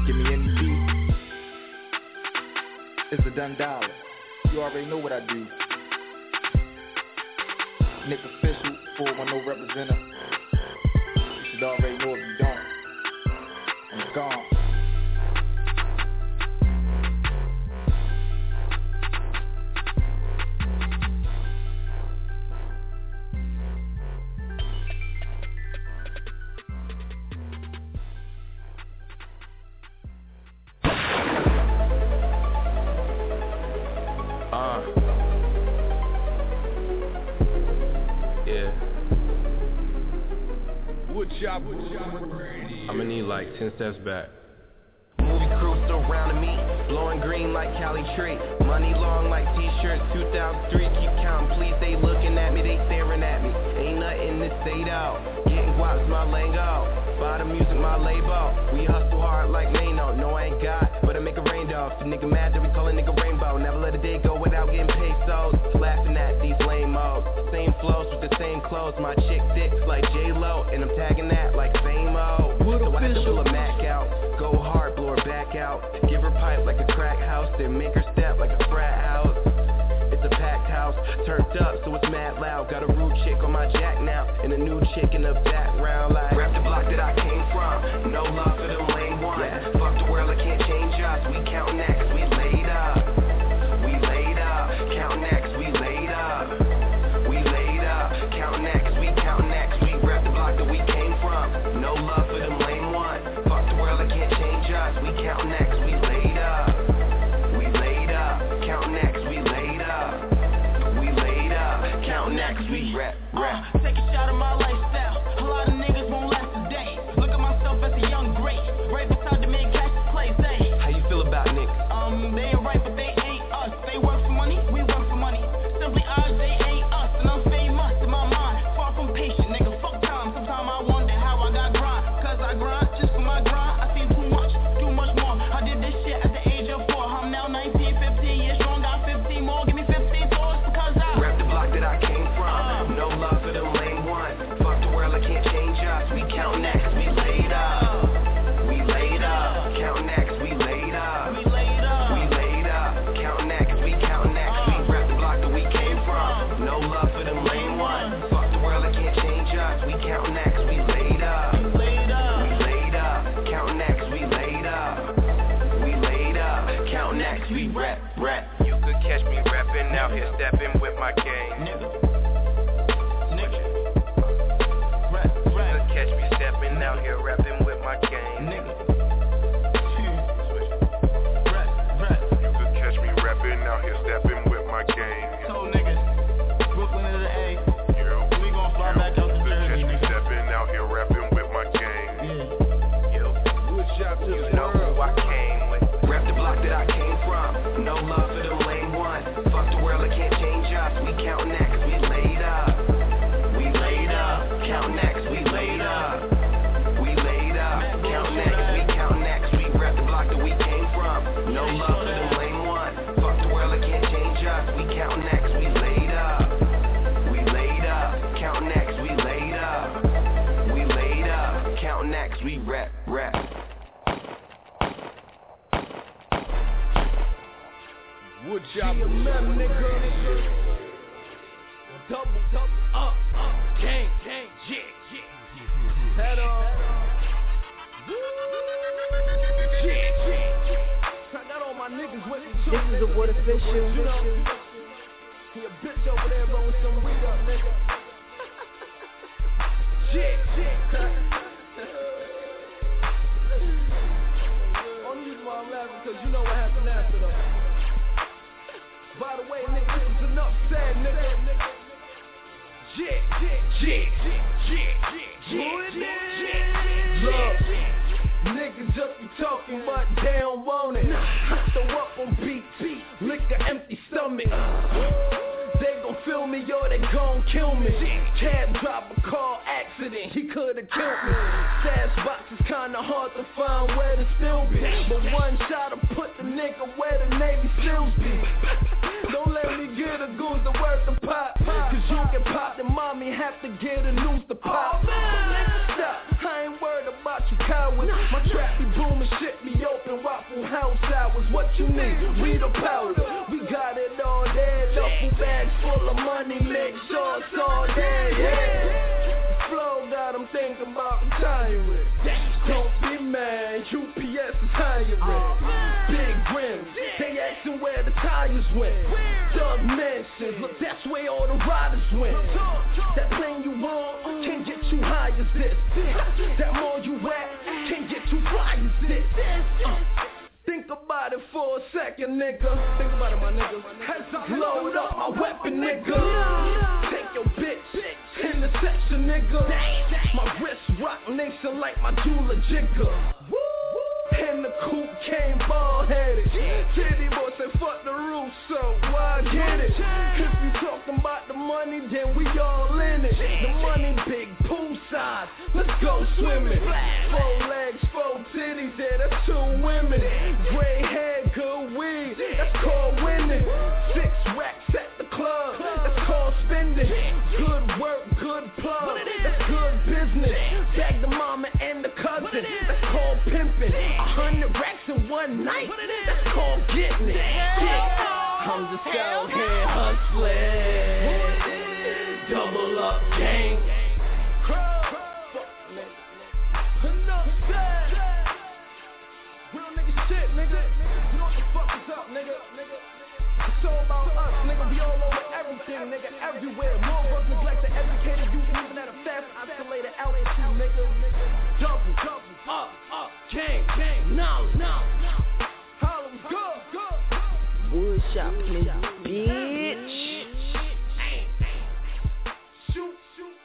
Give me any beat. It's a done dollar. You already know what I do. Nick official, 410 representative. You should already know if you don't. Gone. 10 steps back. Movie crew surrounding me, blowing green like Cali tree. Money long like t-shirts, 2003. Keep counting, please. They looking at me, they staring at me. Ain't nothing to say. Getting guaps, my lingo. Buy the music, my label. We hustle hard like Mano. No, I ain't got, but I make it rain. If the nigga mad, then we call a nigga rainbow. Never let a day go without getting pesos. Laughing at these lame modes. Same flows with the same clothes. My chick thick like J Lo, and I'm tagging that like same old. So I had to pull a Mac out. Go hard, blow her back out. Give her pipe like a crack house, then make her step like a frat house. It's a packed house, turned up so it's mad loud. Got a rude chick on my jack now, and a new chick in the background. Like rap the block that I came from. No love for them lame ones. Fuck the world, I can't change us. We counting that grind. Just for my grind. Woodshop. GMM, nigga. Double, double, up, up, gang, gang, yeah, yeah. Head. Yeah, yeah, yeah. With too. This is a Wood official. You know, he a bitch over there rolling some weed up, nigga. Yeah, yeah. Yeah, yeah, yeah. Look, niggas just be talking, but they don't want it. Throw up on beat, lick an empty stomach. They gon' feel me or they gon' kill me. Cab drop a car accident, he could've killed me. Stash box is kinda hard to find where to still be. But one shot'll put the nigga where the Navy SEALs be. Don't let me get a goose to worth the pot. Cause you can pop the have to get a noose to pop. Stop, I ain't worried about you cowards. My trap be booming, shit be open, waffle house hours. What you need? Weed or powder? We got it all there. Duffel bags full of money, make sure it's all there. Yeah. Flow got 'em thinking about retiring. Don't be mad, UPS is hiring. They asking where the tires went. Doug Mansions, look, that's where all the riders went. That plane you on can't get too high as this. That mall you at can't get too fly as this. Uh, Think about it for a second, nigga. Think about it, my nigga. Load up my weapon, nigga. Take your bitch in the section, nigga. My wrist Roc Nation like my jeweler jigger. And the coupe came bald headed. Tity Boi said fuck the roof, so why get it? If you talking about the money, then we all in it. The money big pool size, let's go swimming. Four legs, four titties, yeah, that's two women. Gray hair, good weed, that's called winning. Six racks night, that's called getting it. Yeah. I'm just out here hustling. Double up gang. Enough said. Real nigga shit, nigga. You know what the fuck is up, nigga? It's all about us, nigga. We all over everything, nigga. Everywhere. More work neglect the educated youth, even at a fast oscillator altitude, nigga. Double, double, up, up, gang, gang, knowledge, Wood shop, nigga, bitch. Shoot, shoot.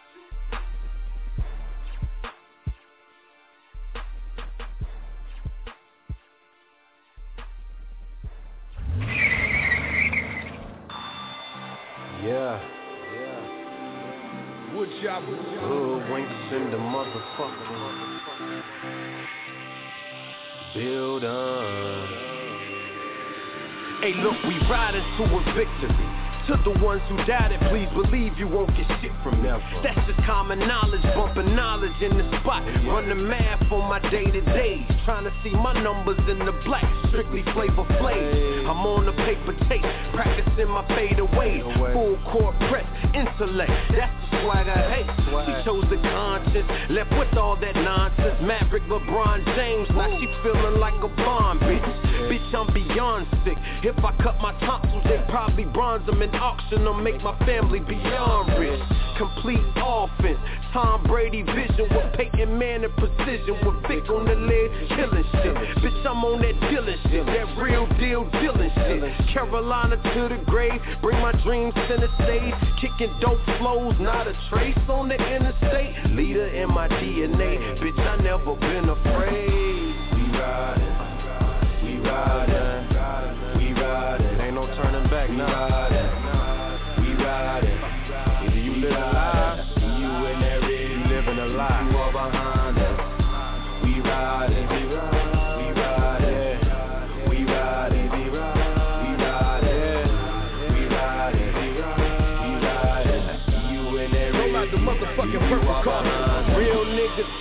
Yeah. Wood shop. Hoodwinks in the motherfucking building. Hey, look, we riding to a victory. To the ones who doubted, please believe you won't get shit from them. That's just common knowledge, bumping knowledge in the spot. Run the math on my day to days. Trying to see my numbers in the black, strictly flavor flav. I'm on the paper tape, practicing my fade away. Full court press, intellect. That's the swag I hate. She chose the conscience, left with all that nonsense. Maverick LeBron James, now she feeling like a bomb, bitch. Bitch, I'm beyond beyond sick. If I cut my tonsils, they probably bronze them and auction them, make my family beyond rich. Complete offense, Tom Brady vision with Peyton Manning precision, with Vic on the lid, killing shit. Bitch, I'm on that dealing shit, that real deal dealing shit. Carolina to the grave, bring my dreams to the stage, kicking dope flows, not a trace on the interstate. Leader in my DNA, bitch, I never been afraid. We riding, we riding, we riding. Ain't no turning back now.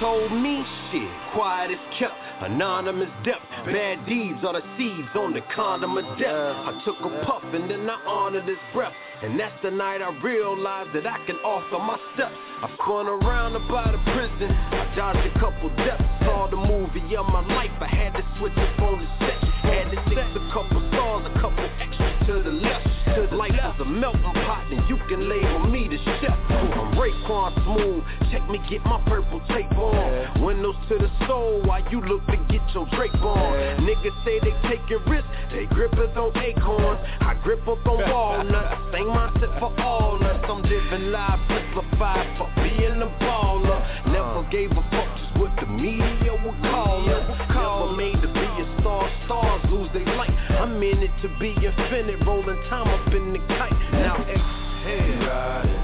Told me shit, quiet as kept. Anonymous death, bad deeds are the seeds on the condom of death. I took a puff and then I honored this breath. And that's the night I realized that I can alter my steps. I spun around about a prison. I dodged a couple deaths. Saw the movie of my life. I had to switch up on the set. Had to fix a couple stars, a couple extras to the left. Life is a melting pot, and you can label me the chef. I'm Raekwon Smooth. Check me, get my purple tape on. Windows to the soul while you look to get your drape on. Niggas say they taking risks, they grippers on acorns. I grip up on walnuts. Same mindset for all us. I'm living life, simplified for being a baller. Never gave a fuck just what the media would call us. Never made to be a star, stars lose they light. I'm in it to be infinite, rolling time up in the kite. Now exhale. We riding,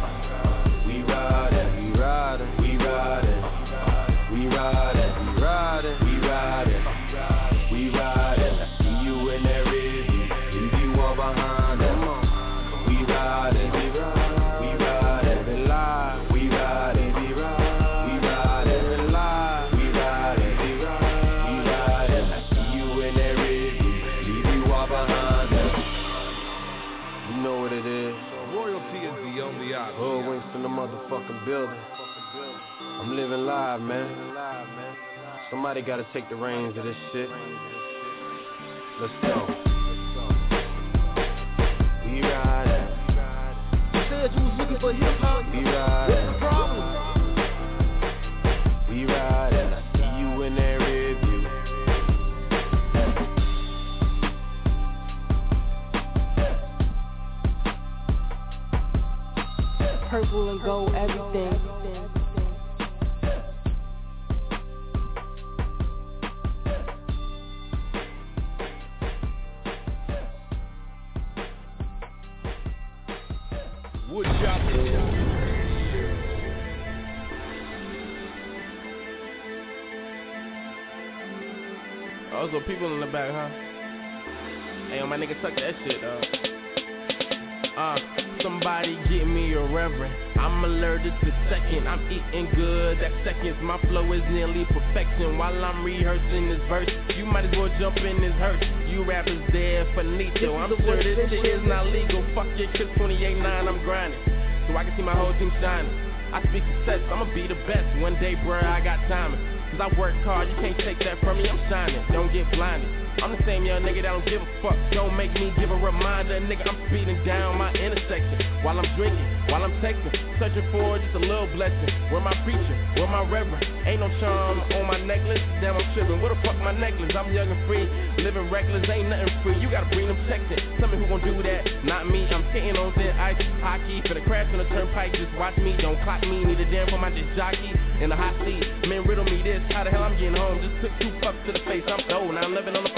we riding, we riding, we riding, we riding, we riding, motherfucking building. I'm living live, man. Somebody gotta take the reins of this shit. Let's go. We. You said you was looking for hip hop. We What's Purple and gold, everything. Oh, people in the back, huh? Hey, my nigga, tuck that shit, dog. Uh, somebody get me a reverend. I'm allergic to second. I'm eating good. That second's my flow is nearly perfection. While I'm rehearsing this verse, you might as well jump in this hearse. You rappers dead for Nito. I'm sure this shit is not legal. Fuck your kiss 28-9, I'm grinding. So I can see my whole team shining. I speak success, I'ma be the best. One day, bruh, I got timing. Cause I work hard, you can't take that from me, I'm shining. Don't get blinded. I'm the same young nigga that don't give a fuck. Don't make me give a reminder, nigga. I'm speeding down my intersection while I'm drinking, while I'm texting, searching for just a little blessing. Where my preacher, where my reverend? Ain't no charm on my necklace. Damn, I'm tripping. Where the fuck my necklace? I'm young and free, living reckless. Ain't nothing free. You gotta bring them checks in. Tell me who gon' do that? Not me. I'm skating on thin ice, hockey for the crash on the turnpike. Just watch me, don't clock me. Need a damn for my disc jockey in the hot seat. Man, riddle me this. How the hell I'm getting home? Just took two fucks to the face. I'm old. Now I'm living on the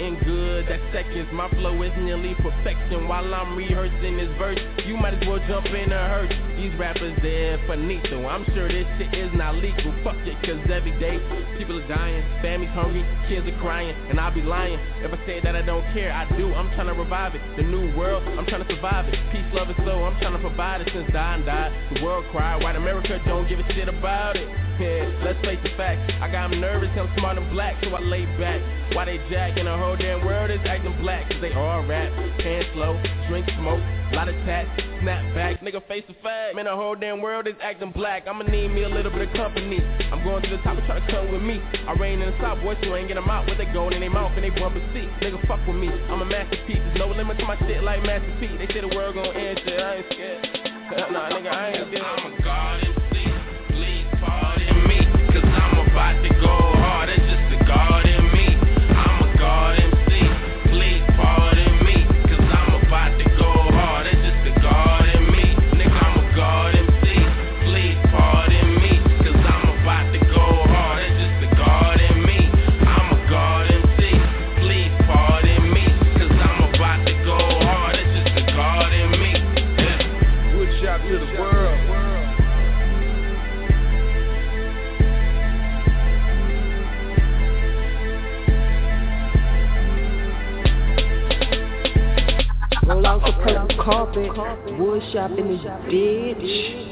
second. Good, that's seconds. My flow is nearly perfection. While I'm rehearsing this verse, you might as well jump in a hearse. These rappers, they're finito. I'm sure this shit is not legal. Fuck it, cause every day people are dying, families hungry, kids are crying, and I'll be lying if I say that I don't care. I do, I'm trying to revive it. The new world, I'm trying to survive it. Peace, love, and soul, I'm trying to provide it since dying died. The world cried, white America don't give a shit about it. Yeah, let's face the facts. I got nervous, I'm smart and black, so I lay back. Why they jack and the whole damn world is acting black? Cause they all rap, hands slow, drink smoke, lot of tats, snap back, nigga face the fact. Man, the whole damn world is acting black. I'ma need me a little bit of company. I'm going to the top and try to come with me. I reign in the top, boys, you ain't get them out with they gold in their mouth and they bumper seat. Nigga, fuck with me. I'm a masterpiece. There's no limit to my shit like Master P. They say the world gon' end shit. I ain't scared. nah, nigga, I ain't scared. I'm a god see. Please pardon me. Cause I'm about to go hard. To the world. Roll out the purple carpet. Wood shop in this bitch.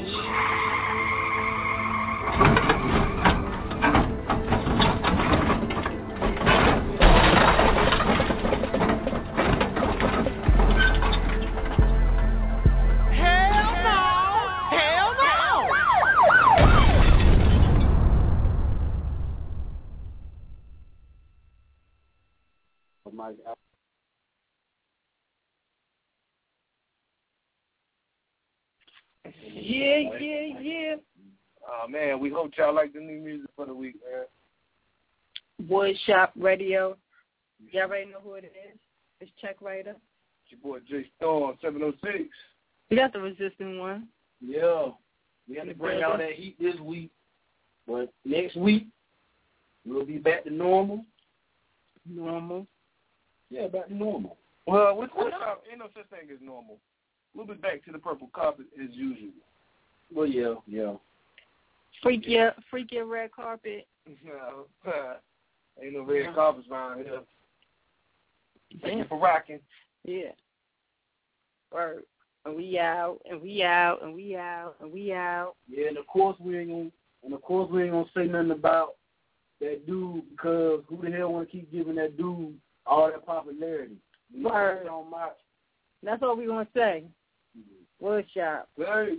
Woodshop Radio. Y'all already know who it is. It's Check Writer. It's your boy Jay Storm, seven oh six. We got the Resistance One. Yeah. We had to bring out that heat this week. But next week, we'll be back to normal. Normal. Yeah, back to normal. Well, with Woodshop, ain't no such thing as normal. We'll be back to the purple carpet as usual. Well, yeah, yeah. Freak your freak your red carpet. No, ain't no red carpets around here. Thank you for rocking. Yeah. Word. And we out, and we out, and we out, and we out. Yeah, and of course we ain't gonna, and of course we ain't gonna say nothing about that dude because who the hell want to keep giving that dude all that popularity? You know, Word. That's all we gonna say. Mm-hmm. Woodshop. Hey.